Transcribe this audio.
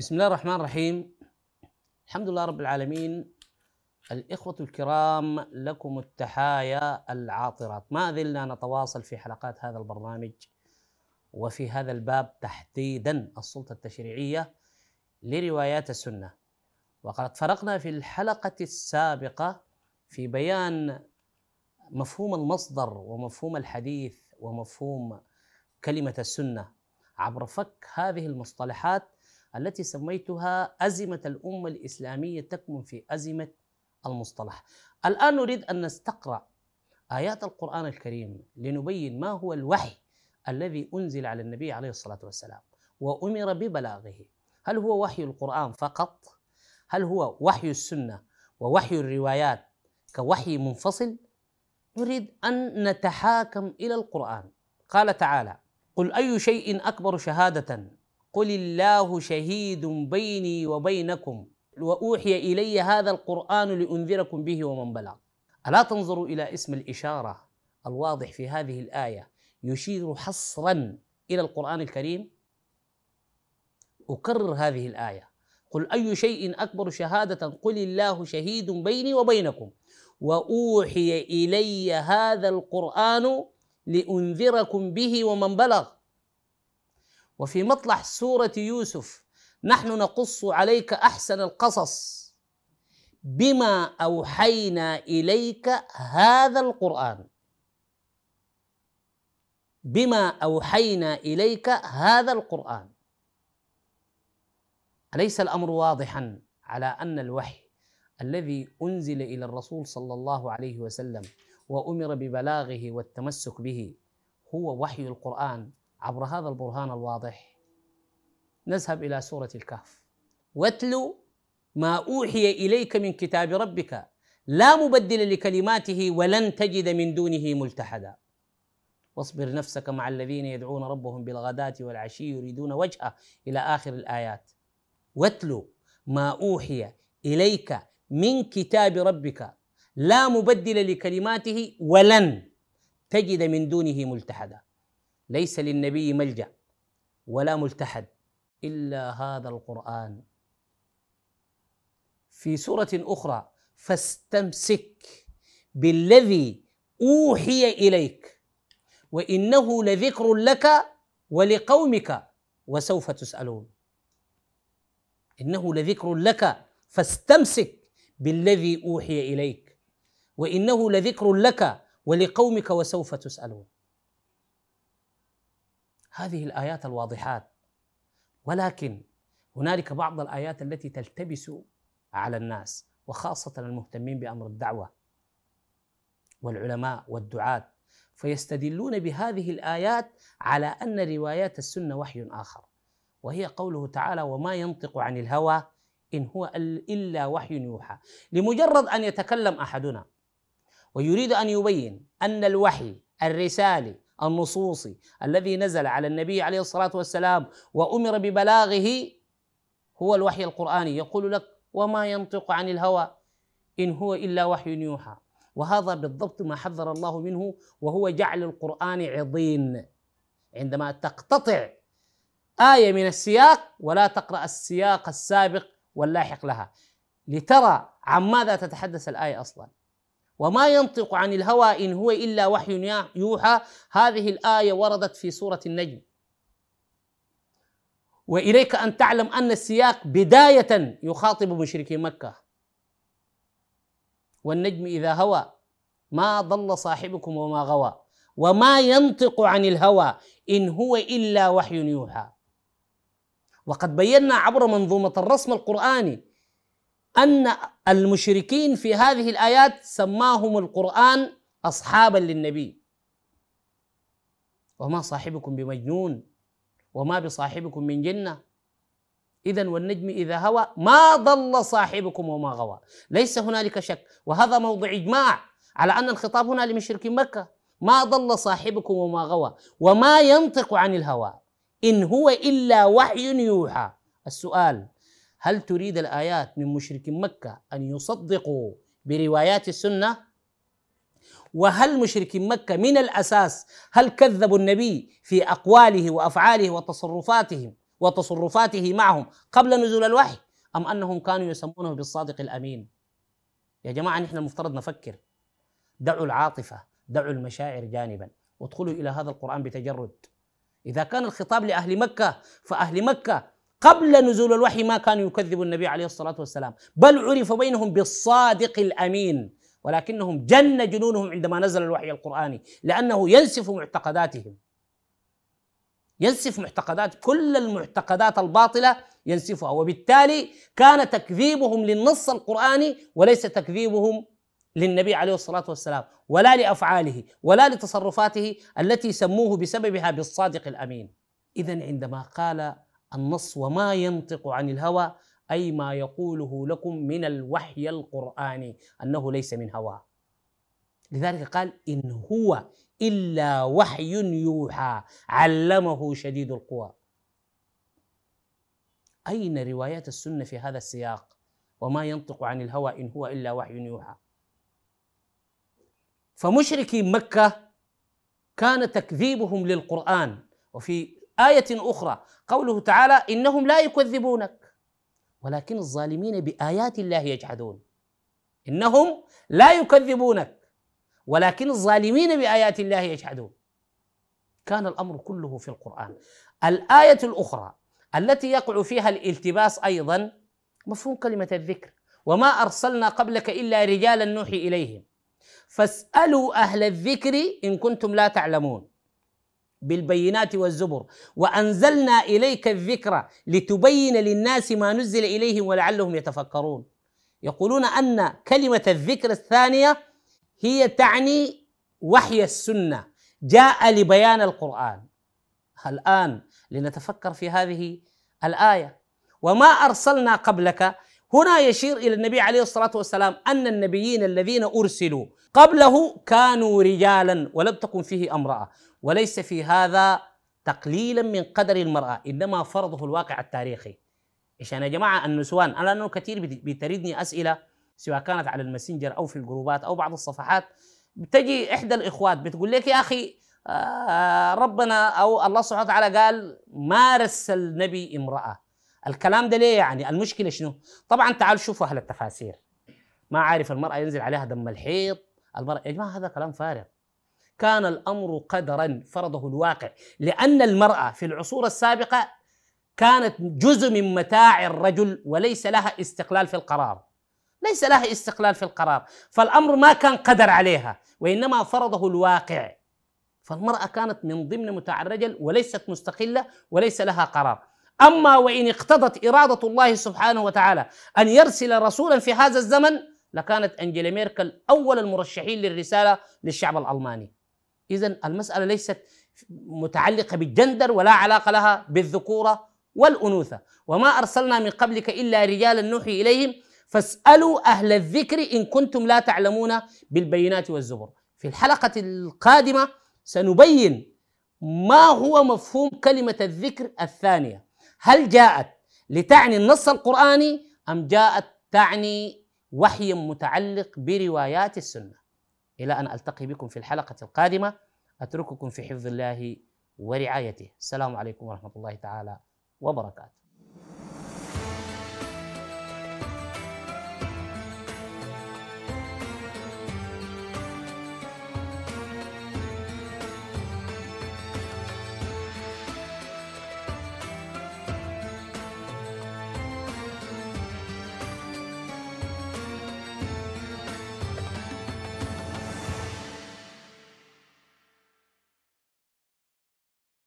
بسم الله الرحمن الرحيم. الحمد لله رب العالمين. الإخوة الكرام لكم التحايا العاطرات. ما زلنا نتواصل في حلقات هذا البرنامج وفي هذا الباب تحديدا السلطة التشريعية لروايات السنة. وقد فرقنا في الحلقة السابقة في بيان مفهوم المصدر ومفهوم الحديث ومفهوم كلمة السنة. عبر فك هذه المصطلحات التي سميتها أزمة الأمة الإسلامية تكمن في أزمة المصطلح. الآن نريد أن نستقرأ آيات القرآن الكريم لنبين ما هو الوحي الذي أنزل على النبي عليه الصلاة والسلام وأمر ببلاغه. هل هو وحي القرآن فقط؟ هل هو وحي السنة ووحي الروايات كوحي منفصل؟ نريد أن نتحاكم إلى القرآن. قال تعالى: قل أي شيء أكبر شهادة قل الله شهيد بيني وبينكم واوحي الي هذا القران لانذركم به ومن بلغ. الا تنظروا إلى اسم الاشاره الواضح في هذه الايه؟ يشير حصرا إلى القران الكريم. اكرر هذه الايه. قل اي شيء اكبر شهاده؟ قل الله شهيد بيني وبينكم. واوحي الي هذا القران لانذركم به ومن بلغ. وفي مطلع سورة يوسف نحن نقص عليك أحسن القصص بما أوحينا إليك هذا القرآن. بما أوحينا إليك هذا القرآن. أليس الأمر واضحا على أن الوحي الذي أنزل إلى الرسول صلى الله عليه وسلم وأمر ببلاغه والتمسك به هو وحي القرآن عبر هذا البرهان الواضح نذهب إلى سورة الكهف. واتل ما أوحي إليك من كتاب ربك لا مبدل لكلماته ولن تجد من دونه ملتحدا. واصبر نفسك مع الذين يدعون ربهم بالغداة والعشي يريدون وجهه إلى آخر الآيات. واتل ما أوحي إليك من كتاب ربك لا مبدل لكلماته ولن تجد من دونه ملتحدا. ليس للنبي ملجأ ولا ملتحد إلا هذا القرآن. في سورة أخرى فاستمسك بالذي أوحي إليك وإنه لذكر لك ولقومك وسوف تسألون. إنه لذكر لك فاستمسك بالذي أوحي إليك وإنه لذكر لك ولقومك وسوف تسألون. هذه الآيات الواضحات. ولكن هنالك بعض الآيات التي تلتبس على الناس وخاصة المهتمين بأمر الدعوة والعلماء والدعاة. فيستدلون بهذه الآيات على أن روايات السنة وحي آخر. وهي قوله تعالى وما ينطق عن الهوى إن هو إلا وحي يوحى لمجرد أن يتكلم أحدنا ويريد أن يبين أن الوحي الرسالي النصوصي الذي نزل على النبي عليه الصلاة والسلام وأمر ببلاغه هو الوحي القرآني. يقول لك وما ينطق عن الهوى إن هو إلا وحي يوحى. وهذا بالضبط ما حذر الله منه وهو جعل القرآن عضين. عندما تقتطع آية من السياق ولا تقرأ السياق السابق واللاحق لها. لترى عن ماذا تتحدث الآية أصلا؟ وما ينطق عن الهوى إن هو إلا وحي يوحى. هذه الآية وردت في سورة النجم. وإليك أن تعلم أن السياق بداية يخاطب مشركي مكة. والنجم إذا هوى ما ضل صاحبكم وما غوى. وما ينطق عن الهوى إن هو إلا وحي يوحى. وقد بينا عبر منظومة الرسم القرآني أن المشركين في هذه الآيات سماهم القرآن اصحابا للنبي. وما صاحبكم بمجنون وما بصاحبكم من جنة. اذا والنجم إذا هوى ما ضل صاحبكم وما غوى. ليس هنالك شك. وهذا موضع إجماع على أن الخطاب هنا لمشركي مكة. ما ضل صاحبكم وما غوى. وما ينطق عن الهوى. إن هو إلا وحي يوحى. السؤال هل تريد الآيات من مشرك مكة أن يصدقوا بروايات السنة؟ وهل مشرك مكة من الأساس هل كذبوا النبي في أقواله وأفعاله وتصرفاتهم وتصرفاته معهم قبل نزول الوحي أم أنهم كانوا يسمونه بالصادق الأمين؟ يا جماعة نحن المفترض نفكر. دعوا العاطفة دعوا المشاعر جانبا وادخلوا إلى هذا القرآن بتجرد. إذا كان الخطاب لأهل مكة فأهل مكة قبل نزول الوحي ما كانوا يكذبوا النبي عليه الصلاة والسلام. بل عرف بينهم بالصادق الأمين. ولكنهم جن جنونهم عندما نزل الوحي القرآني. لأنه ينسف معتقداتهم. ينسف معتقدات كل المعتقدات الباطلة ينسفها. وبالتالي كان تكذيبهم للنص القرآني وليس تكذيبهم للنبي عليه الصلاة والسلام. ولا لأفعاله ولا لتصرفاته التي سموه بسببها بالصادق الأمين. إذا عندما قال النص وما ينطق عن الهوى أي ما يقوله لكم من الوحي القرآني أنه ليس من هواه لذلك قال إن هو إلا وحي يوحى علمه شديد القوى. أين روايات السنة في هذا السياق؟ وما ينطق عن الهوى إن هو إلا وحي يوحى. فمشركي مكة كان تكذيبهم للقرآن وفي آية أخرى قوله تعالى إنهم لا يكذبونك. ولكن الظالمين بآيات الله يجحدون. إنهم لا يكذبونك ولكن الظالمين بآيات الله يجحدون. كان الأمر كله في القرآن. الآية الأخرى التي يقع فيها الالتباس أيضا مفهوم كلمة الذكر. وما أرسلنا قبلك إلا رجالا نوحي إليهم. فاسألوا أهل الذكر إن كنتم لا تعلمون. بالبينات والزبر. وأنزلنا إليك الذكر لتبين للناس ما نزل إليهم ولعلهم يتفكرون. يقولون أن كلمة الذكر الثانية هي تعني وحي السنة جاء لبيان القرآن. الآن لنتفكر في هذه الآية. وما أرسلنا قبلك هنا يشير إلى النبي عليه الصلاة والسلام أن النبيين الذين أرسلوا قبله كانوا رجالا ولم تكن فيه امرأة. وليس في هذا تقليلا من قدر المرأة إنما فرضه الواقع التاريخي. عشان يا جماعة؟ النسوان أنا لأنه كثير بتردني أسئلة سواء كانت على الماسنجر أو في الجروبات أو بعض الصفحات. بتجي إحدى الإخوات بتقول لك يا أخي آه ربنا أو الله سبحانه وتعالى قال ما رسل النبي امرأة. الكلام ده ليه يعني؟ المشكلة شنو؟ طبعا تعالوا شوفوا أهل التفاسير. ما عارف المرأة ينزل عليها دم الحيض المرأة يا جماعة هذا كلام فارغ. كان الأمر قدرا فرضه الواقع. لأن المرأة في العصور السابقة كانت جزء من متاع الرجل وليس لها استقلال في القرار. ليس لها استقلال في القرار. فالأمر ما كان قدر عليها وإنما فرضه الواقع. فالمرأة كانت من ضمن متاع الرجل وليست مستقلة وليس لها قرار. أما وإن اقتضت إرادة الله سبحانه وتعالى أن يرسل رسولا في هذا الزمن لكانت أنجيلا ميركل أول المرشحين للرسالة للشعب الألماني. إذا المسألة ليست متعلقة بالجندر ولا علاقة لها بالذكورة والأنوثة. وما أرسلنا من قبلك إلا رجالا نوحي إليهم فاسألوا أهل الذكر إن كنتم لا تعلمون بالبينات والزبر في الحلقة القادمة سنبين ما هو مفهوم كلمة الذكر الثانية. هل جاءت لتعني النص القرآني أم جاءت تعني وحي متعلق بروايات السنة؟ إلى أن ألتقي بكم في الحلقة القادمة. أترككم في حفظ الله ورعايته. السلام عليكم ورحمة الله تعالى وبركاته.